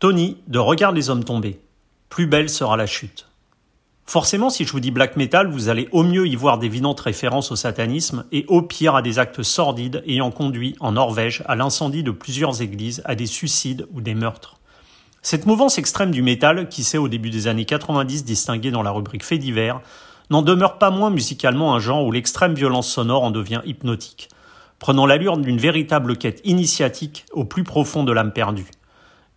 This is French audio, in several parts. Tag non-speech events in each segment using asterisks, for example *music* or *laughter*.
Tony de Regarde les hommes tombés. Plus belle sera la chute. Forcément, si je vous dis black metal, vous allez au mieux y voir d'évidentes références au satanisme et au pire à des actes sordides ayant conduit en Norvège à l'incendie de plusieurs églises, à des suicides ou des meurtres. Cette mouvance extrême du métal, qui s'est au début des années 90 distinguée dans la rubrique Faits divers, n'en demeure pas moins musicalement un genre où l'extrême violence sonore en devient hypnotique, prenant l'allure d'une véritable quête initiatique au plus profond de l'âme perdue.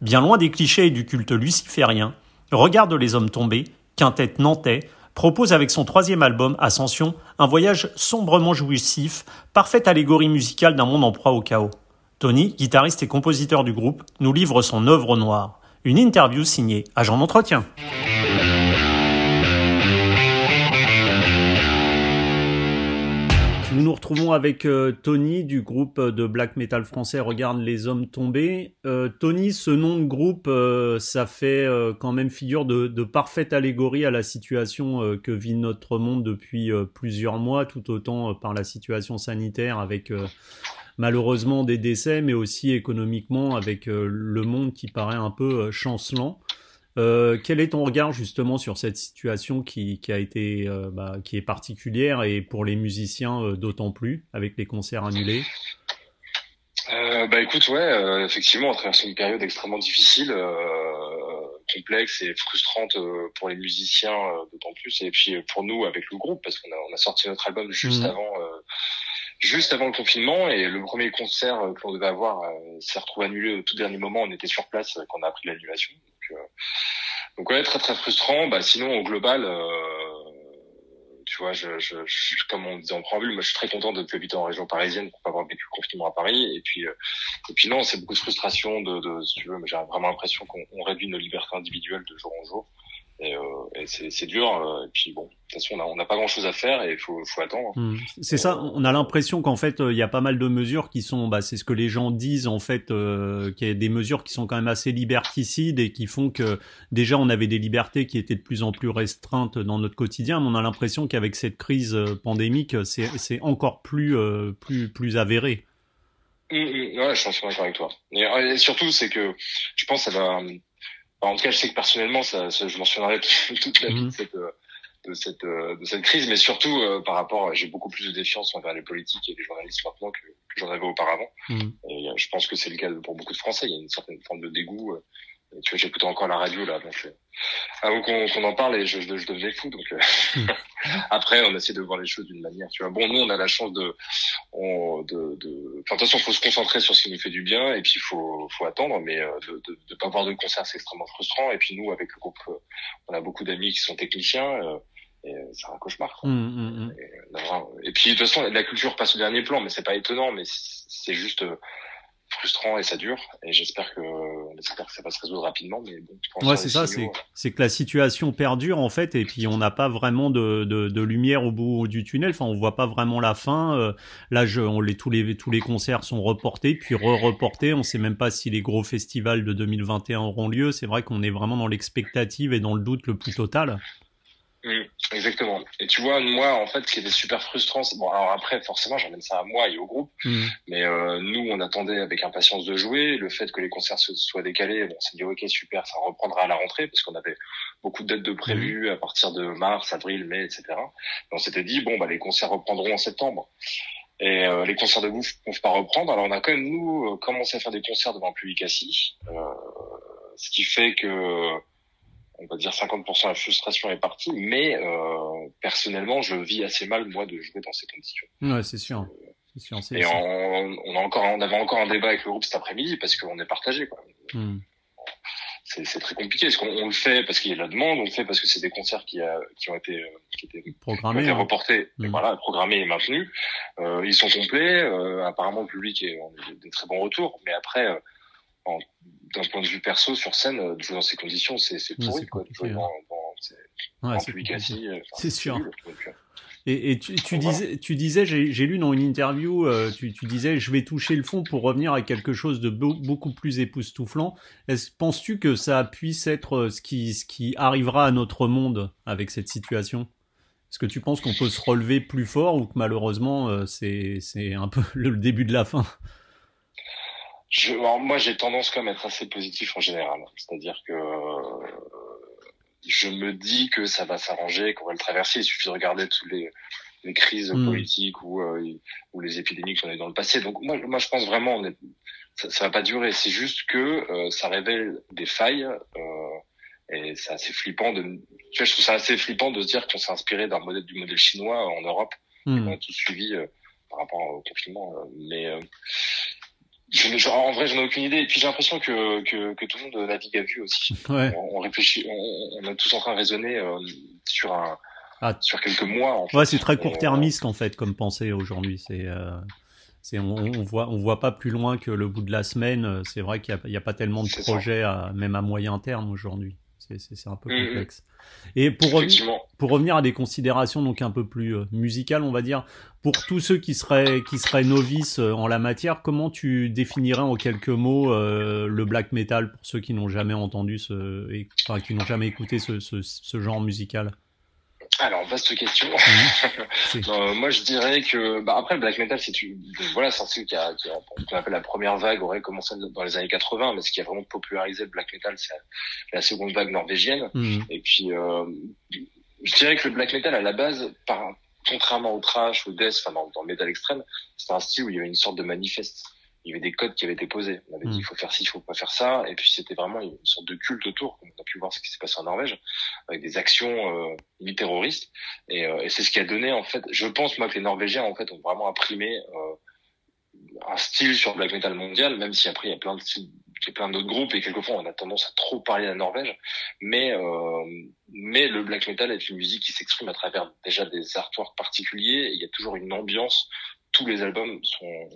Bien loin des clichés et du culte luciférien, Regarde les hommes tombés, quintette nantais, propose avec son troisième album, Ascension, un voyage sombrement jouissif, parfaite allégorie musicale d'un monde en proie au chaos. Tony, guitariste et compositeur du groupe, nous livre son œuvre noire. Une interview signée Agent d'entretien. Nous nous retrouvons avec euh, Tony du groupe de black metal français Regarde les hommes tombés. Euh, Tony, ce nom de groupe, euh, ça fait quand même figure de, parfaite allégorie à la situation que vit notre monde depuis plusieurs mois, tout autant par la situation sanitaire avec malheureusement des décès, mais aussi économiquement avec le monde qui paraît un peu chancelant. Euh, quel est ton regard justement sur cette situation qui, qui a été euh, bah, qui est particulière et pour les musiciens euh, d'autant plus avec les concerts annulés? Bah écoute ouais effectivement on traverse une période extrêmement difficile complexe et frustrante pour les musiciens d'autant plus et puis pour nous avec le groupe parce qu'on a, on a sorti notre album juste mmh. avant juste avant le confinement et le premier concert que l'on devait avoir s'est retrouvé annulé au tout dernier moment. On était sur place quand on a appris l'annulation. Donc, euh, donc ouais, très très frustrant. Bah sinon au global, euh, tu vois, je, je, comme on disait en préambule, moi je suis très content de habiter en région parisienne pour pas avoir vécu le confinement à Paris. Et puis euh, et puis non, c'est beaucoup de frustration de, de si tu veux, mais j'ai vraiment l'impression qu'on réduit nos libertés individuelles de jour en jour. Et, euh, et c'est dur. Euh, et puis bon, de toute façon, on n'a pas grand-chose à faire et il faut, faut, attendre. Hmm. C'est ça. On a l'impression qu'en fait, il y a pas mal de mesures qui sont, bah, c'est ce que les gens disent en fait, euh, qu'il y a des mesures qui sont quand même assez liberticides et qui font que déjà on avait des libertés qui étaient de plus en plus restreintes dans notre quotidien. Mais on a l'impression qu'avec cette crise euh, pandémique, c'est encore plus, euh, plus, plus avéré. Mmh, mmh. ouais, je suis d'accord avec toi. Et, surtout, c'est que je pense que ça va en tout cas, je sais que personnellement, ça, ça je mentionnerai *laughs* toute la vie de mhm. cette, euh, de cette, euh, de cette crise, mais surtout euh, par rapport, j'ai beaucoup plus de défiance envers les politiques et les journalistes maintenant que, que j'en avais auparavant. Mhm. Et je pense que c'est le cas pour beaucoup de Français. Il y a une certaine forme de dégoût tu vois, j'écoute encore la radio là, donc euh, avant qu'on qu'on en parle, et je, je, je devenais fou. Donc euh, *laughs* après, on essaie de voir les choses d'une manière. Tu vois, bon, nous, on a la chance de, on, de, de... Enfin, de toute façon, faut se concentrer sur ce qui nous fait du bien, et puis faut, faut attendre. Mais euh, de, de, de pas avoir de concert, c'est extrêmement frustrant. Et puis nous, avec le groupe, on a beaucoup d'amis qui sont techniciens. et c'est un cauchemar. Mmh, mmh, mmh. Et, et, puis de toute façon, la culture passe au dernier plan, mais c'est pas étonnant, mais c'est juste frustrant et ça dure. Et j'espère que, j'espère que ça va se résoudre rapidement. Mais bon, ouais, c'est ça. C'est, c'est que la situation perdure en fait, et puis on n'a pas vraiment de, de, de, lumière au bout du tunnel. Enfin, on voit pas vraiment la fin. Euh, là, je, on les tous les tous les concerts sont reportés, puis re-reportés. On sait même pas si les gros festivals de 2021 auront lieu. C'est vrai qu'on est vraiment dans l'expectative et dans le doute le plus total. Mmh, exactement. Et tu vois, moi, en fait, ce qui était super frustrant, bon, alors après, forcément, j'emmène ça à moi et au groupe, mmh. mais euh, nous, on attendait avec impatience de jouer. Le fait que les concerts se soient décalés, bon, c'est dit ok, super, ça reprendra à la rentrée parce qu'on avait beaucoup de dates de prévues mmh. à partir de mars, avril, mai, etc. Et on s'était dit bon, bah les concerts reprendront en septembre. Et euh, les concerts de bouffe ne peuvent pas reprendre. Alors on a quand même nous euh, commencé à faire des concerts devant le public assis, euh, ce qui fait que on va dire 50% de la frustration est partie, mais euh, personnellement, je vis assez mal moi de jouer dans ces conditions. Ouais, c'est sûr. sûr et on, on, a encore, on avait encore un débat avec le groupe cet après-midi parce qu'on est partagé. Quoi. Hmm. C'est très compliqué. Est-ce qu'on on le fait parce qu'il y a de la demande, on le fait parce que c'est des concerts qui, a, qui ont été, qui étaient programmés, hein. reportés, et hmm. voilà, programmés et maintenus. Euh, ils sont complets. Euh, apparemment, le public a des très bons retours, mais après, euh, d'un point de vue perso sur scène de jouer dans ces conditions c'est c'est pourri quoi jouer dans, dans public assis c'est sûr. et, et tu, tu disais, tu disais, j'ai lu dans une interview, euh, tu, tu, disais, je vais toucher le fond pour revenir à quelque chose de beaucoup plus époustouflant. Penses-tu que ça puisse être euh, ce qui, ce qui arrivera à notre monde avec cette situation? Est-ce que tu penses qu'on peut se relever plus fort ou que malheureusement euh, c'est c'est un peu *laughs* le début de la fin? Je, moi, j'ai tendance quand même à être assez positif en général. C'est-à-dire que je me dis que ça va s'arranger, qu'on va le traverser. Il suffit de regarder tous les, les crises hmm. politiques ou, euh, ou les épidémies qu'on a eu dans le passé. Donc moi, moi je pense vraiment, on est, ça, ça va pas durer. C'est juste que euh, ça révèle des failles euh, et c'est assez flippant de. Tu vois, je trouve ça assez flippant de se dire qu'on s'est inspiré d'un modèle du modèle chinois en Europe, mmh. qu'on a tous suivi euh, par rapport au confinement. mais je, en vrai, j'en ai aucune idée. Et puis j'ai l'impression que, que, que tout le monde navigue à vue aussi. Ouais. On, réfléchit, on, on, est tous en train de raisonner sur un ah. sur quelques mois. En fait. Ouais, c'est très court-termiste en fait comme pensée aujourd'hui. C'est c'est on, on, voit on voit pas plus loin que le bout de la semaine. C'est vrai qu'il n'y a, a, pas tellement de projets à, même à moyen terme aujourd'hui. C'est un peu mm-hmm. complexe. Et pour, revenir, pour revenir à des considérations donc un peu plus euh, musicales, on va dire, pour tous ceux qui seraient qui seraient novices euh, en la matière, comment tu définirais en quelques mots euh, le black metal pour ceux qui n'ont jamais entendu ce, et, enfin qui n'ont jamais écouté ce, ce, ce genre musical? Alors vaste question. *laughs* Moi je dirais que bah, après le black metal c'est voilà c'est un style qui a, qui a qu'on appelle la première vague aurait commencé dans les années 80 mais ce qui a vraiment popularisé le black metal c'est la seconde vague norvégienne mhm. et puis euh, je dirais que le black metal à la base par contrairement au trash au death enfin dans, dans le metal extrême c'est un style où il y avait une sorte de manifeste il y avait des codes qui avaient été posés. On avait dit mm. il faut faire ci, il faut pas faire ça. Et puis c'était vraiment une sorte de culte autour. On a pu voir ce qui s'est passé en Norvège avec des actions euh, terroristes. Et, euh, et c'est ce qui a donné en fait. Je pense moi que les Norvégiens en fait ont vraiment imprimé euh, un style sur le black metal mondial, même si après il y a plein de il y a plein d'autres groupes et quelquefois on a tendance à trop parler de la Norvège. Mais euh, mais le black metal est une musique qui s'exprime à travers déjà des artworks particuliers. Il y a toujours une ambiance. Tous les albums sont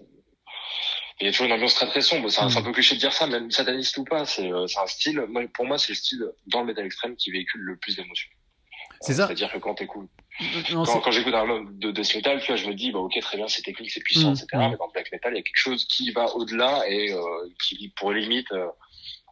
il y a toujours une ambiance très très sombre. C'est un, un, mm. peu cliché de dire ça, même sataniste ou pas. C'est euh, un style. Moi, pour moi, c'est le style dans le métal extrême qui véhicule le plus d'émotions. C'est ça. C'est-à-dire que quand t'écoutes, quand, quand j'écoute un album de death metal, tu vois, je me dis, bah ok, très bien, c'est technique, c'est puissant, mm. etc. Mais dans le black metal, il y a quelque chose qui va au-delà et euh, qui pourrait limite euh,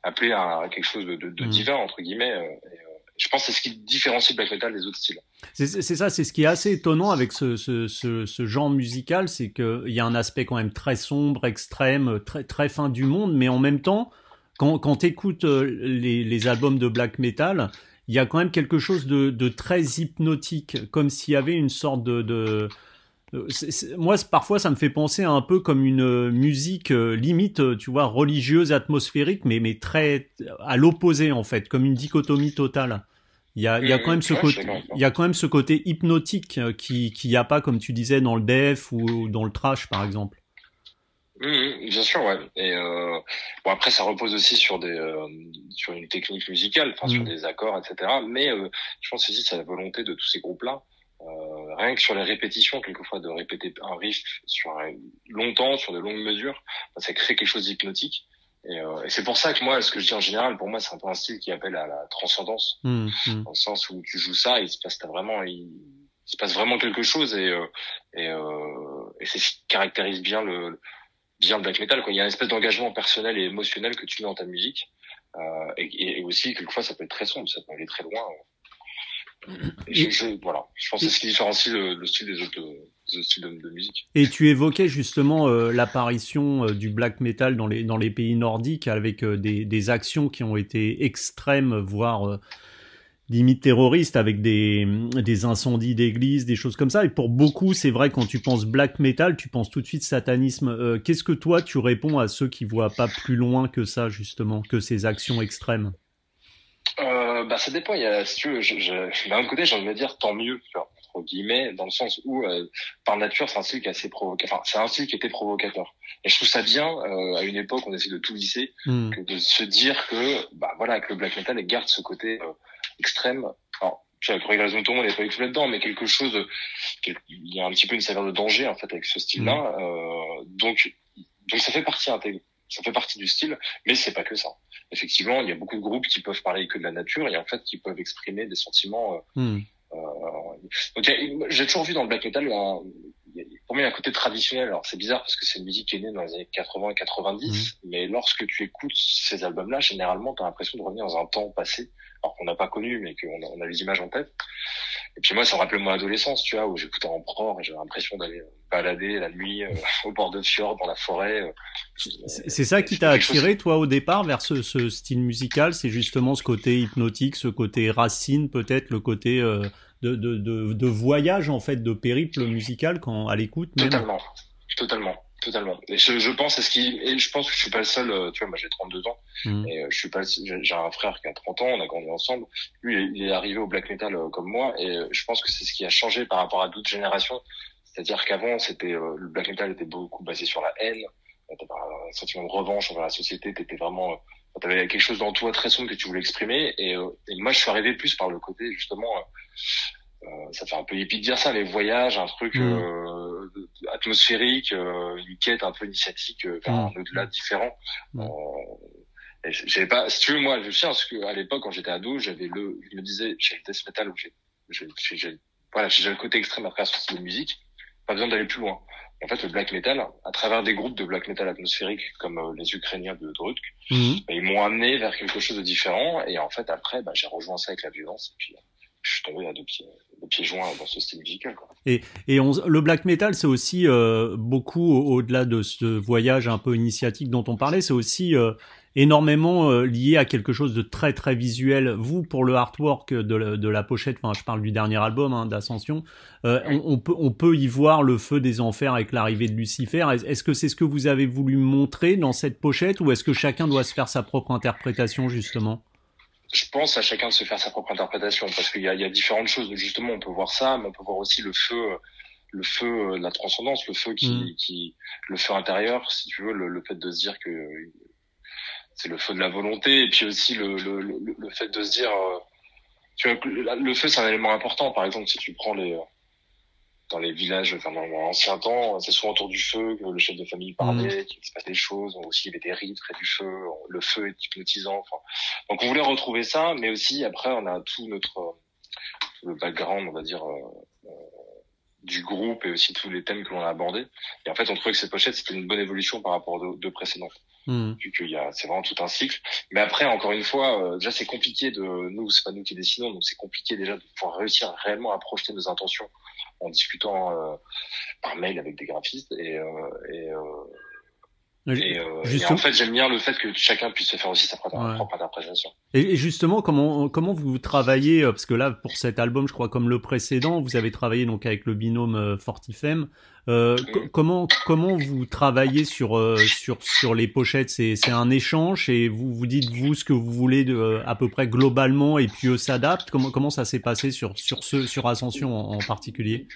appeler à, quelque chose de, de, de mm. divin entre guillemets. Euh, et, je pense que c'est ce qui différencie le black metal des autres styles. C'est ça, c'est ce qui est assez étonnant avec ce, ce, ce, genre musical, c'est qu'il y a un aspect quand même très sombre, extrême, très, très fin du monde, mais en même temps, quand, quand tu écoutes euh, les, albums de black metal, il y a quand même quelque chose de, de très hypnotique, comme s'il y avait une sorte de moi, parfois, ça me fait penser un peu comme une musique euh, limite, tu vois, religieuse, atmosphérique, mais, mais très à l'opposé, en fait, comme une dichotomie totale. Il y a, il y a quand même ce côté, il y a quand même ce côté hypnotique euh, qui, qui y a pas, comme tu disais, dans le def ou dans le trash, par exemple. bien sûr, ouais. Et euh, bon après, ça repose aussi sur des euh, sur une technique musicale, enfin sur mm. des accords, etc. Mais euh, je pense aussi c'est la volonté de tous ces groupes-là. Euh, rien que sur les répétitions, quelquefois de répéter un riff sur un, longtemps, sur de longues mesures, ça crée quelque chose d'hypnotique. Et, euh, et c'est pour ça que moi, ce que je dis en général, pour moi, c'est un peu un style qui appelle à la transcendance, mmh, mmh. dans le sens où tu joues ça, il se passe vraiment, il, se passe vraiment quelque chose, et euh, et, euh, et c'est ce qui caractérise bien le bien le black metal. Quoi. Il y a une espèce d'engagement personnel et émotionnel que tu mets dans ta musique, euh, et, et, aussi quelquefois ça peut être très sombre, ça peut aller très loin. Je, je, voilà, je pense que c'est ce qui différencie le, le style des autres, des autres styles de, de, musique. Et tu évoquais justement euh, l'apparition euh, du black metal dans les, dans les pays nordiques avec euh, des, des actions qui ont été extrêmes, voire euh, limite terroristes, avec des, des incendies d'églises, des choses comme ça. Et pour beaucoup, c'est vrai, quand tu penses black metal, tu penses tout de suite satanisme. Euh, qu'est-ce que toi, tu réponds à ceux qui voient pas plus loin que ça, justement, que ces actions extrêmes? Euh, bah ça dépend. Il y a, si tu veux, je, je, d'un côté, j'ai envie de dire tant mieux, entre guillemets, dans le sens où euh, par nature, c'est un style qui est assez provocateur. Enfin, c'est un style qui était provocateur. Et je trouve ça bien. Euh, à une époque, on essaie de tout lisser, mm. que de se dire que, bah voilà, que le black metal garde ce côté euh, extrême. Alors, tu vois, pour raison tout le monde n'est pas tout là-dedans, mais quelque chose, il y a un petit peu une saveur de danger en fait avec ce style-là. Mm. donc, donc ça fait partie intégrée ça fait partie du style, mais c'est pas que ça. Effectivement, il y a beaucoup de groupes qui peuvent parler que de la nature et en fait qui peuvent exprimer des sentiments. Euh, hmm. euh, j'ai toujours vu dans le black metal un, pour moi, il y a un côté traditionnel. Alors, c'est bizarre parce que c'est une musique qui est née dans les années 80 et 90, hmm. mais lorsque tu écoutes ces albums-là, généralement, tu as l'impression de revenir dans un temps passé, alors qu'on n'a pas connu, mais qu'on a, on a les images en tête. Et puis moi, ça me rappelait mon adolescence, tu vois, où j'écoutais Emperor et j'avais l'impression d'aller balader la nuit *laughs* au bord de fjord, dans la forêt. C'est ça qui t'a attiré, toi, au départ, vers ce, ce style musical? C'est justement ce côté hypnotique, ce côté racine, peut-être, le côté de, de, de, de, voyage, en fait, de périple musical quand à l'écoute Totalement, totalement. Totalement. Et je, je pense à ce qui, et je pense que je suis pas le seul. Euh, tu vois, moi j'ai 32 ans mmh. et euh, je suis pas. J'ai un frère qui a 30 ans. On a grandi ensemble. Lui, il est arrivé au black metal euh, comme moi et je pense que c'est ce qui a changé par rapport à d'autres générations. C'est-à-dire qu'avant, c'était le black metal était beaucoup basé sur la haine, un sentiment de revanche envers la société. T'étais vraiment, t'avais quelque chose dans toi très sombre que tu voulais exprimer. Et, et, moi, je suis arrivé plus par le côté justement. ça fait un peu hippie de dire ça, les voyages, un truc. Mmh atmosphérique, euh, une quête un peu initiatique vers euh, un au-delà différent. Euh, j'avais pas, si tu veux, moi, je sais, parce que à l'époque, quand j'étais ado, j'avais le, je me disais, j'ai le death metal j'ai, j'ai, voilà, j'ai le côté extrême après ce style de musique, pas besoin d'aller plus loin. En fait, le black metal, à travers des groupes de black metal atmosphérique comme les Ukrainiens de Drutk, mhm. bah, ils m'ont amené vers quelque chose de différent. Et en fait, après, bah, j'ai rejoint ça avec la violence. Et puis, je suis tombé à deux pieds, pieds joints dans ce style musical. Quoi. Et, et on, le black metal, c'est aussi euh, beaucoup au-delà de ce voyage un peu initiatique dont on parlait, c'est aussi euh, énormément euh, lié à quelque chose de très très visuel. Vous, pour le artwork de, la, de la pochette, enfin je parle du dernier album hein, d'Ascension, on, on, peut, on peut y voir le feu des enfers avec l'arrivée de Lucifer. Est-ce que c'est ce que vous avez voulu montrer dans cette pochette ou est-ce que chacun doit se faire sa propre interprétation justement? Je pense à chacun de se faire sa propre interprétation parce qu'il y a, il y a différentes choses. Justement, on peut voir ça, mais on peut voir aussi le feu, le feu, la transcendance, le feu qui, mm. qui le feu intérieur, si tu veux, le, le, fait de se dire que c'est le feu de la volonté, et puis aussi le, le, le, fait de se dire, euh, tu vois, le feu c'est un élément important. Par exemple, si tu prends les dans les villages, enfin dans l'ancien temps, c'est souvent autour du feu que le chef de famille parlait, mmh. qu'il se passe des choses. Aussi, il y avait des rites près du feu. Le feu est hypnotisant. Enfin, donc, on voulait retrouver ça, mais aussi après, on a tout notre le background, on va dire, euh, euh, du groupe et aussi tous les thèmes que l'on a abordés. Et en fait, on trouvait que cette pochette c'était une bonne évolution par rapport aux deux précédentes. Mmh. Vu qu'il y a, c'est vraiment tout un cycle. Mais après, encore une fois, euh, déjà c'est compliqué de nous, c'est pas nous qui dessinons, donc c'est compliqué déjà de pouvoir réussir réellement à projeter nos intentions en discutant euh, par mail avec des graphistes et, euh, et euh, et, euh, en fait, j'aime bien le fait que chacun puisse se faire aussi sa propre, interprétation. Et, justement, comment comment vous travaillez Parce que là, pour cet album, je crois comme le précédent, vous avez travaillé donc avec le binôme Fortifem. Euh, mm. Comment comment vous travaillez sur sur sur les pochettes? C'est c'est un échange et vous vous dites vous ce que vous voulez de, à peu près globalement et puis eux s'adaptent. Comment comment ça s'est passé sur sur ce sur Ascension en, particulier?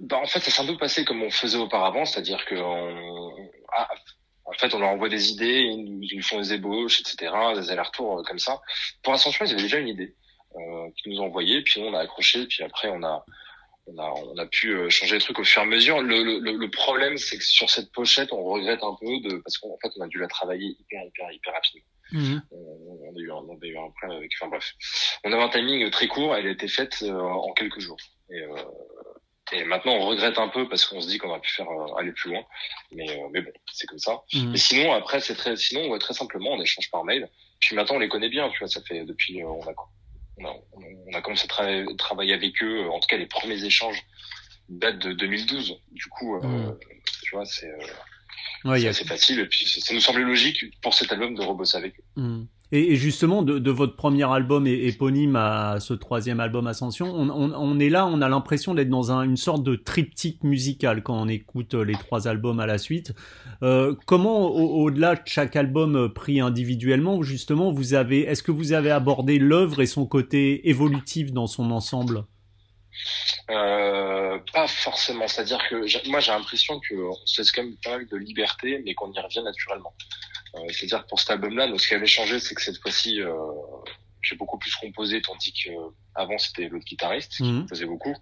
Bah, en fait, ça s'est un peu passé comme on faisait auparavant, c'est-à-dire que on, ah, en fait, on leur envoie des idées, ils nous font des ébauches, etc., des allers-retours euh, comme ça. Pour Ascension, ils avaient déjà une idée euh, qu'ils nous ont envoyée, puis on a accroché, puis après on a on a on a pu euh, changer les trucs au fur et à mesure. Le, le, le problème, c'est que sur cette pochette, on regrette un peu de parce qu'en fait, on a dû la travailler hyper hyper hyper rapidement. Mmh. On, on, a eu un, on a eu un problème avec. Enfin bref, on avait un timing très court. Elle a été faite euh, en quelques jours. Et, euh, et maintenant, on regrette un peu parce qu'on se dit qu'on aurait pu faire euh, aller plus loin. Mais, euh, mais bon, c'est comme ça. Mhm. Mais sinon, après, c'est très, sinon, ouais, très simplement, on échange par mail. Puis maintenant, on les connaît bien, tu vois, ça fait depuis, euh, on a, on a, on a commencé à travailler avec eux. En tout cas, les premiers échanges datent de 2012. Du coup, mhm. tu vois, c'est, ouais, assez facile. Et puis, ça nous semblait logique pour cet album de rebosser avec eux. Mhm. Et, justement, de, votre premier album éponyme à ce troisième album Ascension, on, on, on est là, on a l'impression d'être dans un, une sorte de triptyque musical quand on écoute les trois albums à la suite. Euh, comment, au-delà de chaque album pris individuellement, justement, vous avez, est-ce que vous avez abordé l'œuvre et son côté évolutif dans son ensemble? Euh, pas forcément. C'est-à-dire que moi j'ai l'impression que c'est quand même pas mal de liberté, mais qu'on y revient naturellement. Euh, c'est-à-dire que pour cet album-là, donc ce qui avait changé, c'est que cette fois-ci, euh, j'ai beaucoup plus composé, tandis que avant c'était l'autre guitariste qui mhm. composait beaucoup.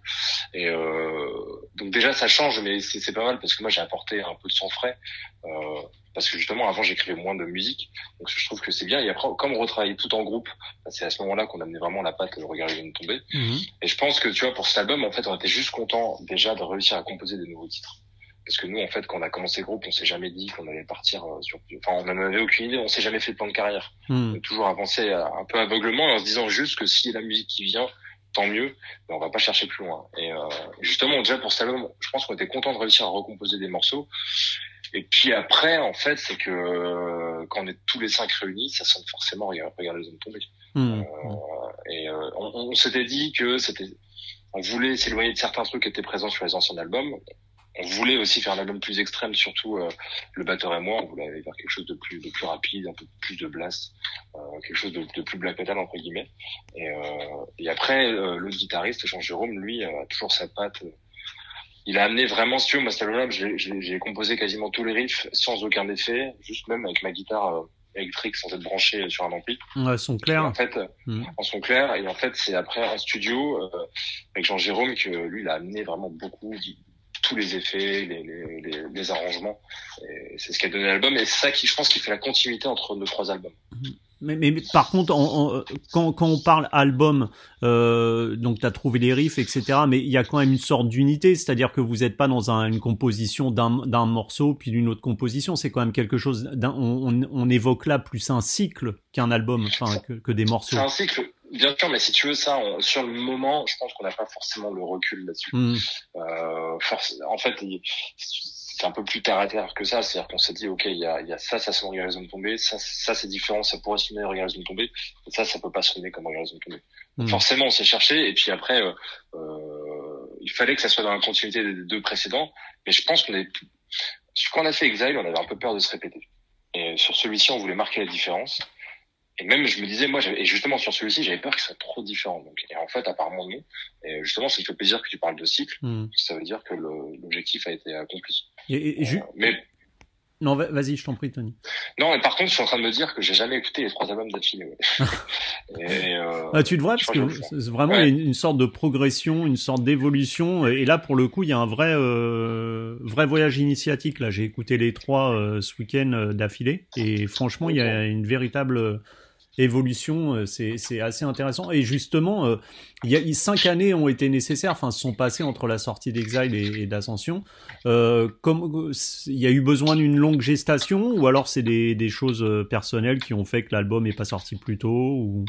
Et euh, donc déjà ça change, mais c'est pas mal parce que moi j'ai apporté un peu de sang frais. Euh, parce que justement avant j'écrivais moins de musique, donc je trouve que c'est bien. Et après comme on retravaillait tout en groupe, bah, c'est à ce moment-là qu'on amenait vraiment la patte, le regard vient de tomber. Mhm. Et je pense que tu vois pour cet album en fait on était juste content déjà de réussir à composer des nouveaux titres parce que nous en fait quand on a commencé le groupe on s'est jamais dit qu'on allait partir euh, sur enfin on n'en avait aucune idée on s'est jamais fait de plan de carrière hmm. on a toujours avancé euh, un peu aveuglement en se disant juste que si la musique qui vient tant mieux, mais on va pas chercher plus loin. Et euh, justement, déjà pour cet album, je pense qu'on était content de réussir à recomposer des morceaux. Et puis après, en fait, c'est que euh, quand on est tous les cinq réunis, ça sonne forcément regarde, regarde les hommes tomber. Mmh. Euh, et euh, on, on s'était dit que c'était, on voulait s'éloigner de certains trucs qui étaient présents sur les anciens albums on voulait aussi faire un album plus extrême, surtout euh, le batteur et moi. On voulait aller vers quelque chose de plus, de plus rapide, un peu plus de blast, euh, quelque chose de, de, plus black metal entre guillemets. Et, euh, et après, l'autre guitariste, Jean-Jérôme, lui, a toujours sa patte. Il a amené vraiment, veux, moi, cet album j'ai composé quasiment tous les riffs sans aucun effet, juste même avec ma guitare électrique sans être branché sur un ampli. Ouais, son clair. en fait, mm. en son clair. Et en fait, c'est après en studio avec Jean Jérôme que lui, il a amené vraiment beaucoup tous les effets, les, les, les, arrangements. C'est ce qui a donné l'album et c'est ça qui, je pense, qui fait la continuité entre nos trois albums. Mais, mais, par contre, quand, quand, on parle album, euh, donc tu as trouvé les riffs, etc., mais il y a quand même une sorte d'unité, c'est-à-dire que vous n'êtes pas dans un, une composition d'un morceau puis d'une autre composition, c'est quand même quelque chose, on, on, évoque là plus un cycle qu'un album, enfin que, que des morceaux. C'est un cycle, Bien sûr, mais si tu veux ça, sur le moment, je pense qu'on n'a pas forcément le recul là-dessus. Hmm. Euh, en fait, c'est un peu plus terre à terre que ça. C'est-à-dire qu'on s'est dit, ok, il y a, y a ça, ça sonne Regarde les tombée, ça, ça c'est différent, ça pourrait sonner Regarde les tombée, et ça, ça peut pas sonner comme Regarde les tombée. Hmm. Forcément, on s'est cherché, et puis après, euh, euh, il fallait que ça soit dans la continuité des deux précédents, mais je pense qu'on est, quand on a fait Exile, on avait un peu peur de se répéter. Et sur celui-ci, on voulait marquer la différence. Et même, je me disais, moi, et justement sur celui-ci, j'avais peur qu'il soit trop différent. Donc, et en fait, apparemment non. Et justement, ça fait plaisir que tu parles de cycle. Hmm. Ça veut dire que l'objectif a été accompli. Et, et, euh, mais non, vas-y, je t'en prie, Tony. Non, mais par contre, je suis en train de me dire que j'ai jamais écouté les trois albums d'affilée. *laughs* euh, ah, tu devrais, parce que vraiment une, sorte de progression, une sorte d'évolution. Et là, pour le coup, il y a un vrai, euh, vrai voyage initiatique. Là, j'ai écouté les trois euh, ce week-end euh, d'affilée, et franchement, il y a une véritable évolution, euh, c'est assez intéressant. Et justement, euh, il y a cinq années ont été nécessaires, enfin, se sont passées entre la sortie d'Exile et, d'Ascension. Euh, comme il y a eu besoin d'une longue gestation, ou alors c'est des, des, choses personnelles qui ont fait que l'album n'est pas sorti plus tôt ou...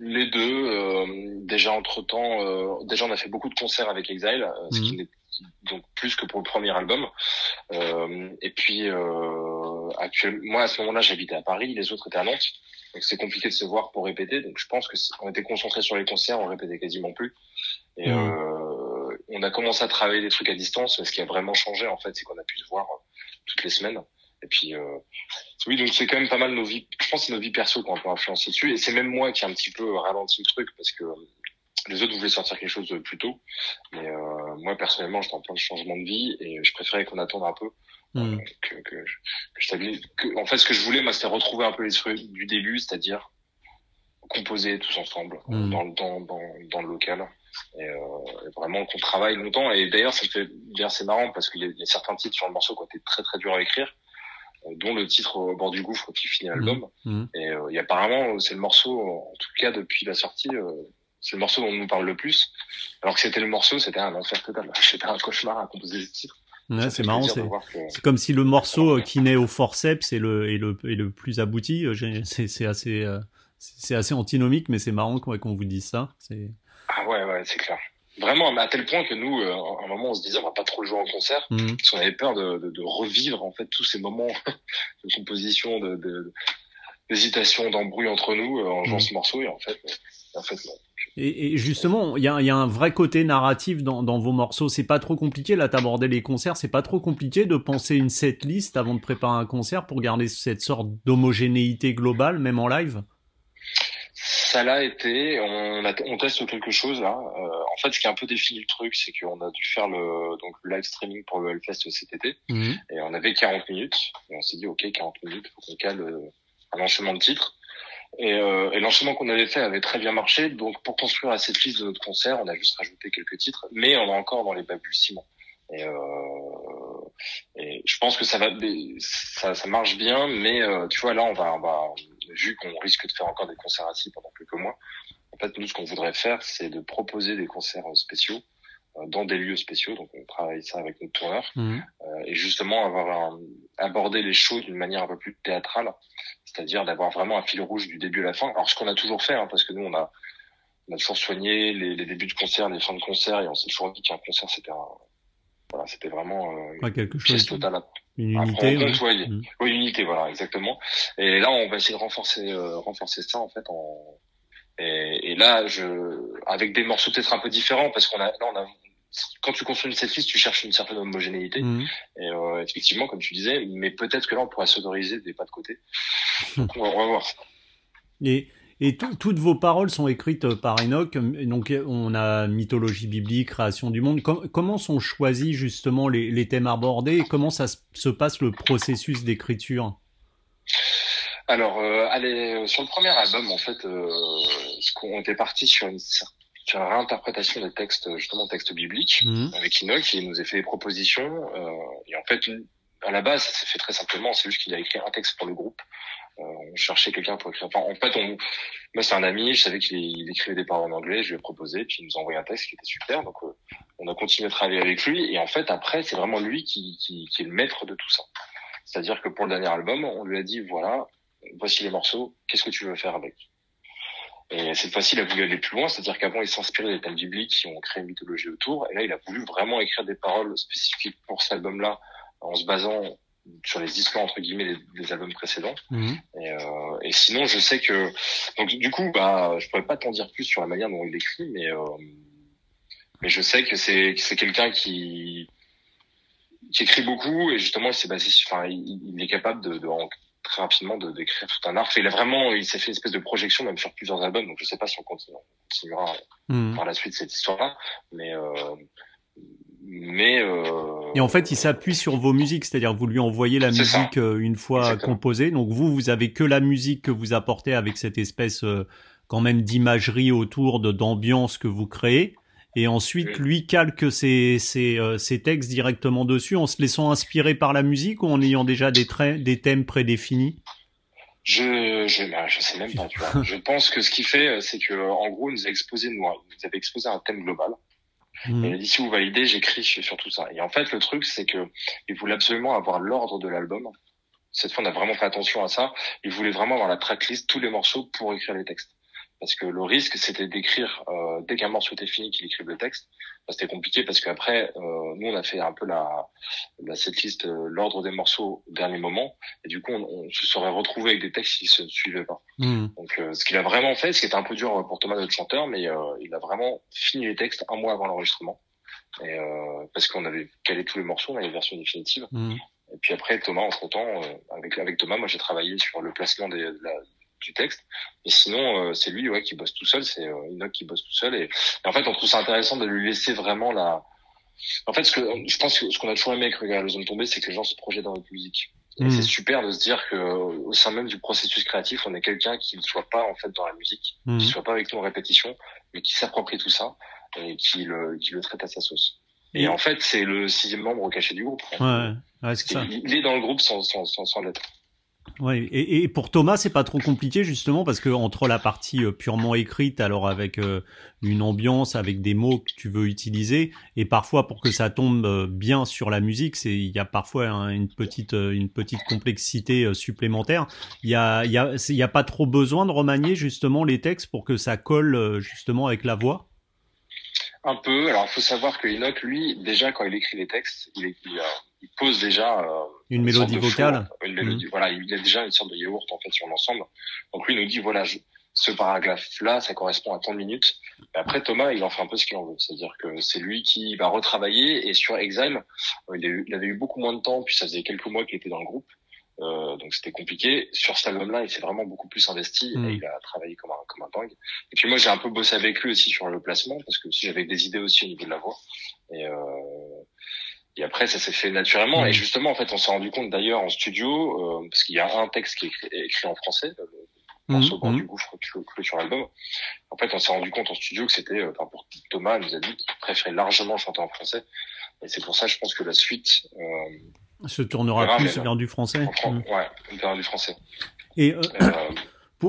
Les deux. déjà entre temps, déjà on a fait beaucoup de concerts avec Exile, ce qui mhm. donc plus que pour le premier album. et puis actuellement, moi à ce moment-là j'habitais à Paris, les autres étaient à Nantes. Donc c'est compliqué de se voir pour répéter. Donc je pense que on était concentré sur les concerts, on répétait quasiment plus. Et mmh. euh, on a commencé à travailler des trucs à distance. Mais ce qui a vraiment changé en fait, c'est qu'on a pu se voir euh, toutes les semaines. Et puis euh, oui, donc c'est quand même pas mal nos vies. Je pense que c'est nos vies perso qui ont un peu influencé dessus. Et c'est même moi qui ai un petit peu ralenti le truc parce que les autres voulaient sortir quelque chose plus tôt. Mais euh, moi personnellement, j'étais en plein de changement de vie et je préférais qu'on attende un peu Mm. que, que, que, en fait, ce que je voulais, moi, c'était retrouver un peu les trucs du début, c'est-à-dire composer tous ensemble mm. dans, dans, dans, dans, le local. Et, euh, vraiment qu'on travaille longtemps. Et d'ailleurs, ça fait bien, c'est marrant parce qu'il y, y, a certains titres sur le morceau qui ont été très très durs à écrire, euh, dont le titre au bord du gouffre qui finit l'album. Mm. Et, euh, et, apparemment, c'est le morceau, en tout cas depuis la sortie, euh, c'est le morceau dont on nous parle le plus. Alors que c'était le morceau, c'était un enfer total. *laughs* C'était un cauchemar à composer ce titre. Ouais, c'est marrant, c'est comme si le morceau euh, qui naît au forceps est le, est le, est le plus abouti. Euh, *laughs* c'est assez, euh, c'est assez antinomique, mais c'est marrant qu'on vous dise ça. Ah ouais, ouais, c'est clair. Vraiment, à tel point que nous, à un moment, on se disait, on va pas trop jouer en concert, mmh. parce qu'on avait peur de, de, de, revivre en fait tous ces moments *laughs* de composition, de d'hésitation, d'embrouille entre nous en jouant mmh. ce morceau, et en fait, en fait non. Et, justement, il y a, y a, un vrai côté narratif dans, dans vos morceaux. C'est pas trop compliqué. Là, t'abordais les concerts. C'est pas trop compliqué de penser une setlist avant de préparer un concert pour garder cette sorte d'homogénéité globale, même en live? Ça l'a été. On, a, on teste quelque chose là. Euh, en fait, ce qui a un peu défini le truc, c'est qu'on a dû faire le donc le live streaming pour le Hellfest cet été, mhm. et on avait 40 minutes. Et on s'est dit, ok, 40 minutes, faut qu'on cale euh, un enchaînement de titres. Et, euh, et l'enchaînement qu'on avait fait avait très bien marché. Donc pour construire cette liste de notre concert, on a juste rajouté quelques titres, mais on est encore dans les balbutiements. Et, euh, et je pense que ça va, ça, ça marche bien, mais euh, tu vois là, on va, on va vu qu'on risque de faire encore des concerts assis pendant quelques mois. En fait, nous, ce qu'on voudrait faire, c'est de proposer des concerts spéciaux euh, dans des lieux spéciaux. Donc, on travaille ça avec notre tourneur mmh. euh, et justement avoir un, aborder les shows d'une manière un peu plus théâtrale c'est-à-dire d'avoir vraiment un fil rouge du début à la fin. Alors ce qu'on a toujours fait, hein, parce que nous on a on a toujours soigné les, les, débuts de concert, les fins de concert, et on s'est toujours dit qu'un concert c'était un, voilà, c'était vraiment euh, quelque chose totale. Une unité. Mm. Oui, une unité, voilà, exactement. Et là, on va essayer de renforcer, euh, renforcer ça en fait. En... Et, et, là, je, avec des morceaux peut-être un peu différents, parce qu'on a, là, on a, quand tu construis une setlist, tu cherches une certaine homogénéité. Mm. Et euh, effectivement, comme tu disais, mais peut-être que là, on pourrait s'autoriser des pas de côté. *laughs* Donc, on va, voir. Et et toutes vos paroles sont écrites euh, par Enoch. Donc, on a mythologie biblique, création du monde. comment sont choisis justement les, thèmes abordés et comment ça se passe le processus d'écriture? Alors, euh, allez, sur le premier album, en fait, euh, on était parti sur une, réinterprétation des textes, justement, textes bibliques, mmh. avec Enoch, qui nous a fait des propositions. Euh, et en fait, à la base, ça s'est fait très simplement. C'est juste qu'il a écrit un texte pour le groupe. Euh, on cherchait quelqu'un pour écrire. Enfin, en fait, on, moi, c'est un ami. Je savais qu'il écrivait des paroles en anglais. Je lui ai proposé, puis il nous a envoyé un texte qui était super. Donc, euh, on a continué à travailler avec lui. Et en fait, après, c'est vraiment lui qui, qui, qui est le maître de tout ça. C'est-à-dire que pour le dernier album, on lui a dit voilà, voici les morceaux. Qu'est-ce que tu veux faire avec? Et cette fois-ci, il a voulu aller plus loin, c'est-à-dire qu'avant, il s'inspirait des thèmes bibliques qui ont créé une mythologie autour, et là, il a voulu vraiment écrire des paroles spécifiques pour cet album-là, en se basant sur les histoires entre guillemets des, albums précédents. Mhm. Et, euh, et, sinon, je sais que donc du coup, bah, je pourrais pas t'en dire plus sur la manière dont il écrit, mais euh, mais je sais que c'est c'est quelqu'un qui qui écrit beaucoup et justement, il s'est basé, enfin, il, est capable de, de très rapidement de d'écrire tout un art. il a vraiment, il s'est fait une espèce de projection même sur plusieurs albums. Donc je sais pas si on, continuera mhm. par la suite cette histoire-là, mais euh, mais euh... et en fait il s'appuie sur vos musiques c'est-à-dire vous lui envoyez la musique euh, une fois composée donc vous vous avez que la musique que vous apportez avec cette espèce euh, quand même d'imagerie autour de d'ambiance que vous créez et ensuite lui calque ses, ses, euh, ses, textes directement dessus en se laissant inspirer par la musique ou en ayant déjà des traits des thèmes prédéfinis? Je, je, bah, je sais même pas, tu vois. je pense que ce qu'il fait, c'est que, en gros, il nous a exposé, nous, il nous avait exposé un thème global. Mmh. Et si vous validez, j'écris sur tout ça. Et en fait, le truc, c'est que il voulait absolument avoir l'ordre de l'album. Cette fois, on a vraiment fait attention à ça. Il voulait vraiment avoir la tracklist, tous les morceaux pour écrire les textes parce que le risque c'était d'écrire euh, dès qu'un morceau était fini qu'il écrive le texte. Bah, c'était compliqué parce qu'après euh, nous on a fait un peu la, la setlist euh, l'ordre des morceaux au dernier moment. Et du coup on, se serait retrouvé avec des textes qui se suivaient pas. Mmh. donc euh, ce qu'il a vraiment fait ce qui était un peu dur pour Thomas notre chanteur mais euh, il a vraiment fini les textes un mois avant l'enregistrement. Et parce qu'on avait calé tous les morceaux on avait les versions définitives. Mmh. et puis après Thomas entre temps avec avec Thomas moi j'ai travaillé sur le placement des, de la, du texte. Et sinon, euh, c'est lui ouais, qui bosse tout seul, c'est euh, Enoch qui bosse tout seul. Et, en fait, on trouve ça intéressant de lui laisser vraiment la... En fait, ce que je pense que ce qu'on a toujours aimé avec Regarde les hommes tombés, c'est que les gens se projettent dans notre musique. Et mmh. c'est super de se dire que au sein même du processus créatif, on est quelqu'un qui ne soit pas en fait dans la musique, mmh. qui soit pas avec nous en répétition, mais qui s'approprie tout ça et qui le, qui le traite à sa sauce. Et, en fait, c'est le sixième membre caché du groupe. Ouais, ouais c'est ça. Il, est dans le groupe sans, sans, sans, sans l'être. Ouais, et, et, pour Thomas, c'est pas trop compliqué justement parce que entre la partie euh, purement écrite, alors avec euh, une ambiance, avec des mots que tu veux utiliser, et parfois pour que ça tombe euh, bien sur la musique, c'est il y a parfois une petite une petite complexité supplémentaire. Il y a il y a il y a pas trop besoin de remanier justement les textes pour que ça colle justement avec la voix? Un peu. Alors, il faut savoir que Enoch, lui, déjà quand il écrit les textes, il, il, il pose déjà euh, une, mélodie vocale. une mélodie, mmh. Voilà, il a déjà une sorte de yaourt en fait sur l'ensemble. Donc lui il nous dit voilà, je, ce paragraphe-là, ça correspond à tant de minutes. Et après Thomas, il en fait un peu ce qu'il en veut, c'est-à-dire que c'est lui qui va retravailler. Et sur Exile, euh, il, il, avait eu beaucoup moins de temps, puis ça faisait quelques mois qu'il était dans le groupe. Euh, donc c'était compliqué. Sur cet album-là, il s'est vraiment beaucoup plus investi mmh. et il a travaillé comme un comme un dingue. Et puis moi, j'ai un peu bossé avec lui aussi sur le placement parce que j'avais des idées aussi au niveau de la voix. Et euh, et après, ça s'est fait naturellement. Et mmh. justement, en fait, on s'est rendu compte d'ailleurs en studio, euh, parce qu'il y a un texte qui est écrit, en français, le morceau mmh. du gouffre cloué sur l'album. En fait, on s'est rendu compte en studio que c'était, euh, pour Thomas, il nous a dit qu'il préférait largement chanter en français. Et c'est pour ça, je pense que la suite euh, se tournera plus vers du français. Mmh. Ouais, vers du français. Et euh,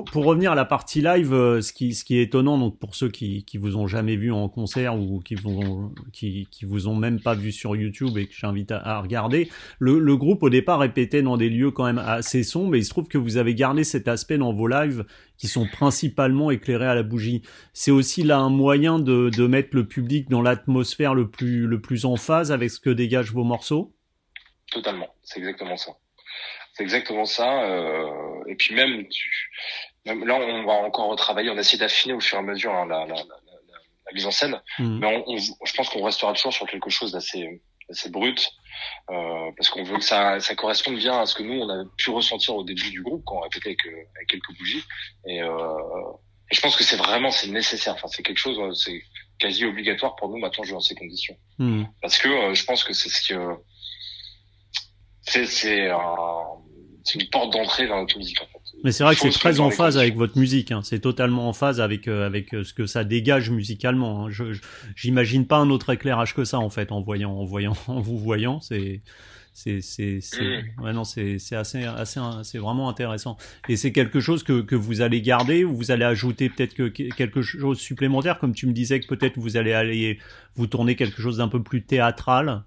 pour, revenir à la partie live, euh, ce qui, ce qui est étonnant, donc pour ceux qui, qui vous ont jamais vu en concert ou qui vous ont, qui, qui vous ont même pas vu sur YouTube et que j'invite à, regarder, le, le, groupe au départ répétait dans des lieux quand même assez sombres, mais il se trouve que vous avez gardé cet aspect dans vos lives qui sont principalement éclairés à la bougie. C'est aussi là un moyen de, de mettre le public dans l'atmosphère le plus, le plus en phase avec ce que dégagent vos morceaux? Totalement, c'est exactement ça. C'est exactement ça. Euh, et puis même, tu, même, là, on va encore retravailler, on essaie d'affiner au fur et à mesure hein, la, la, la, la, mise en scène. Mmh. Mais on, on, je pense qu'on restera toujours sur quelque chose d'assez assez brut, euh, parce qu'on veut que ça, ça corresponde bien à ce que nous on a pu ressentir au début du groupe quand on répétait avec, euh, avec quelques bougies. Et, euh, et je pense que c'est vraiment c'est nécessaire. Enfin, c'est quelque chose, euh, c'est quasi obligatoire pour nous maintenant jouer dans ces conditions. Mmh. Parce que euh, je pense que c'est ce que c'est c'est c'est une porte d'entrée vers notre musique en fait. Mais c'est vrai que c'est très en phase avec votre musique. Hein. C'est totalement en phase avec euh, avec euh, ce que ça dégage musicalement. Hein. Je j'imagine pas un autre éclairage que ça en fait en voyant en voyant *laughs* en vous voyant. C'est c'est c'est c'est mm. ouais non c'est c'est assez assez c'est vraiment intéressant et c'est quelque chose que que vous allez garder ou vous allez ajouter peut-être que quelque chose supplémentaire comme tu me disais que peut-être vous allez aller vous tourner quelque chose d'un peu plus théâtral?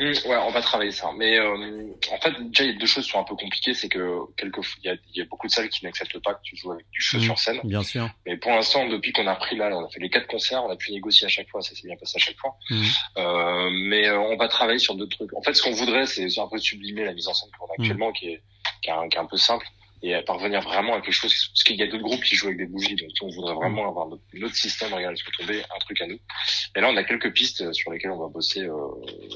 Mmh, ouais, on va travailler ça. Mais euh, en fait, déjà, il y a deux choses qui sont un peu compliquées. C'est que il y a, il y a beaucoup de salles qui n'acceptent pas que tu joues avec du feu mmh, sur scène. Bien sûr. Mais pour l'instant, depuis qu'on a pris là, on a fait les quatre concerts, on a pu négocier à chaque fois. Ça s'est bien passé à chaque fois. Mmh. Euh, mais euh, on va travailler sur d'autres trucs. En fait, ce qu'on voudrait, c'est un peu sublimer la mise en scène qu'on a actuellement, qui est, qui est, un, qui est un peu simple et à parvenir vraiment à quelque chose parce qu'il y a d'autres groupes qui jouent avec des bougies donc on voudrait vraiment avoir notre, notre système regarde se tomber un truc à nous et là on a quelques pistes sur lesquelles on va bosser euh,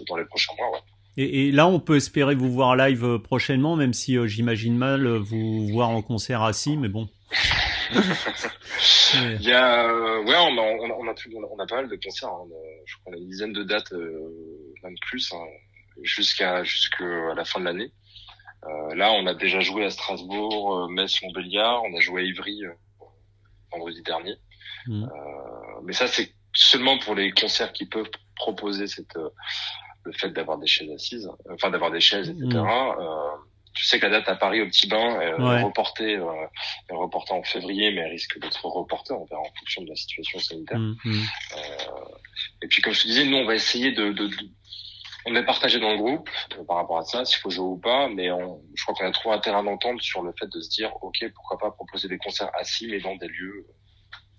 dans les prochains mois ouais. Et, et, là, on peut espérer vous voir live euh, prochainement, même si euh, j'imagine mal euh, vous voir en concert assis, mais bon. *laughs* Il y a, ouais, on a, on a, on a, on a pas mal de concerts. Hein. je crois qu'on a une dizaine de dates, même plus, hein, jusqu'à jusqu'à la fin de l'année. Euh, là, on a déjà joué à Strasbourg, Metz, Montbéliard. On a joué à Ivry vendredi dernier. Mmh. mais ça, c'est seulement pour les concerts qui peuvent proposer cette le fait d'avoir des chaises assises, enfin d'avoir des chaises, etc. Mm. Euh, tu sais que la date à Paris au Petit Bain est reportée, euh, est reportée en février, mais elle risque d'être reportée, on verra en fonction de la situation sanitaire. Mm, mm. Euh, et puis comme je te disais, nous on va essayer de, de, de on est partagé dans le groupe euh, par rapport à ça, s'il faut jouer ou pas, mais on, je crois qu'on a trouvé un terrain d'entente sur le fait de se dire, ok, pourquoi pas proposer des concerts assis, mais dans des lieux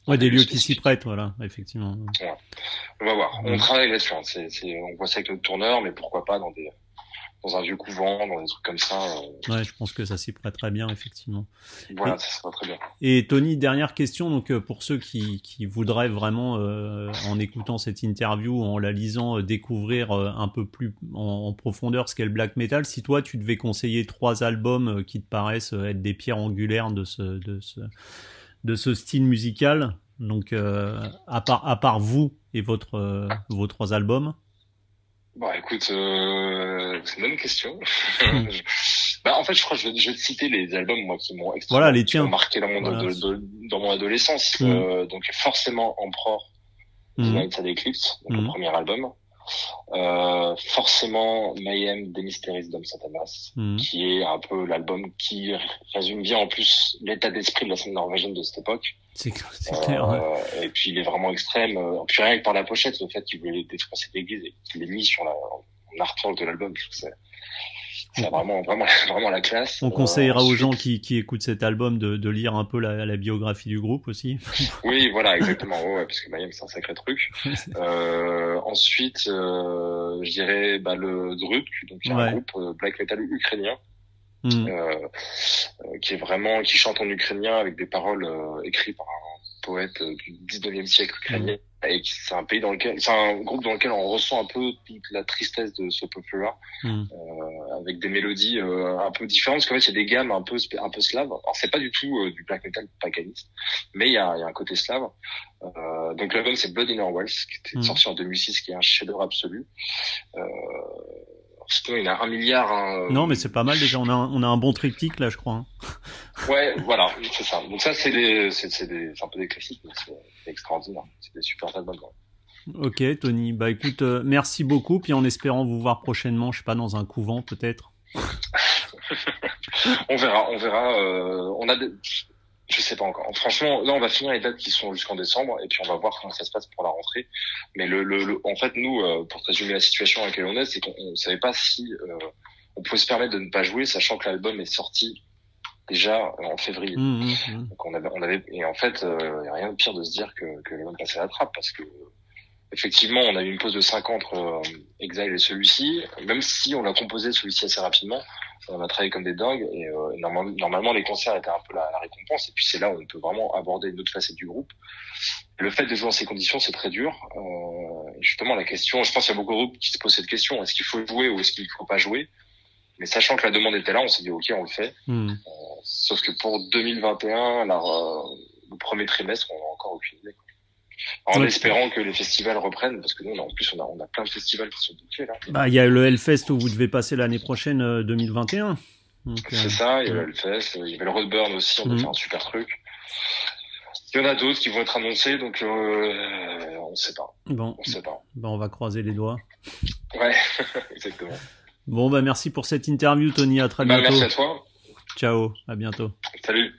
Ouais, des lieux qui s'y prêtent, voilà, effectivement. Ouais. On va voir. On travaille là-dessus. Hein. On voit ça avec notre tourneur, mais pourquoi pas dans des dans un vieux couvent, dans des trucs comme ça. Euh... Ouais, je pense que ça s'y prête très bien, effectivement. Voilà, et, ça sera très bien. Et Tony, dernière question, donc euh, pour ceux qui, qui voudraient vraiment, euh, en écoutant cette interview, en la lisant, découvrir un peu plus en, en profondeur ce qu'est le black metal, si toi tu devais conseiller trois albums qui te paraissent être des pierres angulaires de ce, de ce de ce style musical. Donc, euh, à part à part vous et votre euh, vos trois albums. Bon, écoute, euh, c'est une bonne question. *laughs* bah, en fait, je crois que je vais, je vais te citer les albums moi qui m'ont voilà, les tiens. marqué dans mon, voilà. de, de, dans mon adolescence. Mm. Euh, donc forcément Emperor, mm. Nights Eclipse, donc mm. le premier album. Euh, forcément Mayhem des Mysteries d'Homme Satanas, mmh. qui est un peu l'album qui résume bien en plus l'état d'esprit de la scène norvégienne de cette époque. C'est clair. Euh, ouais. Et puis il est vraiment extrême. Euh, puis rien que par la pochette, le fait qu'il voulait défoncer l'église et qu'il l'ait mis sur la, en artwork de l'album, je trouve que c'est vraiment, vraiment, *laughs* vraiment la classe. On conseillera euh, aux gens qui, qui écoutent cet album de, de lire un peu la, la, biographie du groupe aussi. *laughs* oui, voilà, exactement. Ouais, parce que Mayhem, c'est un sacré truc. *laughs* euh, ensuite, euh, je dirais bah, le Druk, donc il y a ouais. un groupe euh, black metal ukrainien. Mmh. Euh, qui est vraiment qui chante en ukrainien avec des paroles écrites par un poète du 19e siècle ukrainien mmh et c'est un pays dans lequel c'est un groupe dans lequel on ressent un peu toute la tristesse de ce peuple-là mm. euh, avec des mélodies euh, un peu différentes parce qu'en fait il y a des gammes un peu un peu slaves alors c'est pas du tout euh, du black metal paganiste mais il y a, y a un côté slave euh, donc l'album c'est Blood in Our Wells qui était mm. sorti en 2006 qui est un chef-d'œuvre absolu euh, Il a un milliard. Hein, non, mais c'est pas mal déjà. On a un, on a un bon triptyque là, je crois. Hein. *laughs* ouais, voilà, c'est ça. Donc ça, c'est des, c'est, des, c'est un peu des classiques, mais c'est extraordinaire. C'est des super albums. Ok, Tony. Bah écoute, euh, merci beaucoup. Puis en espérant vous voir prochainement, je sais pas, dans un couvent peut-être. *laughs* on verra, on verra. Euh, on a des Je sais pas encore. Franchement, là, on va finir les dates qui sont jusqu'en décembre et puis on va voir comment ça se passe pour la rentrée. Mais le, le, en fait, nous, euh, pour résumer la situation à laquelle on est, c'est qu'on ne savait pas si euh, on pouvait se permettre de ne pas jouer, sachant que l'album est sorti déjà en février. Mmh, mmh, mmh. Donc on avait, on avait, et en fait, il euh, n'y a rien de pire de se dire que, que l'album passait à la trappe parce que effectivement, on a eu une pause de 5 ans entre euh, Exile et celui-ci, même si on a composé celui-ci assez rapidement. On a travaillé comme des dingues et euh, normalement, les concerts étaient un peu la, récompense. Et puis c'est là où on peut vraiment aborder une autre facette du groupe. Le fait de jouer dans ces conditions, c'est très dur. Euh, justement, la question, je pense qu'il y a beaucoup de groupes qui se posent cette question est-ce qu'il faut jouer ou est-ce qu'il ne faut pas jouer? Mais sachant que la demande était là, on s'est dit ok, on le fait. Hmm. Euh, sauf que pour 2021, la, le premier trimestre, on n'a encore aucune idée en espérant que les festivals reprennent, parce que nous, en plus, on a, on a plein de festivals qui sont bookés là. Bah, il y a le Hellfest où vous devez passer l'année prochaine 2021. Euh, c'est euh, ça, il y a le Hellfest, il y avait le Roadburn aussi, on va mhm. faire un super truc. Il y en a d'autres qui vont être annoncés, donc euh, on ne sait pas. Bon, on sait pas. Bah, on va croiser les doigts. Ouais, *laughs* exactement. Bon, bah merci pour cette interview, Tony. À très bah, bientôt. merci à toi. Ciao, à bientôt. Salut.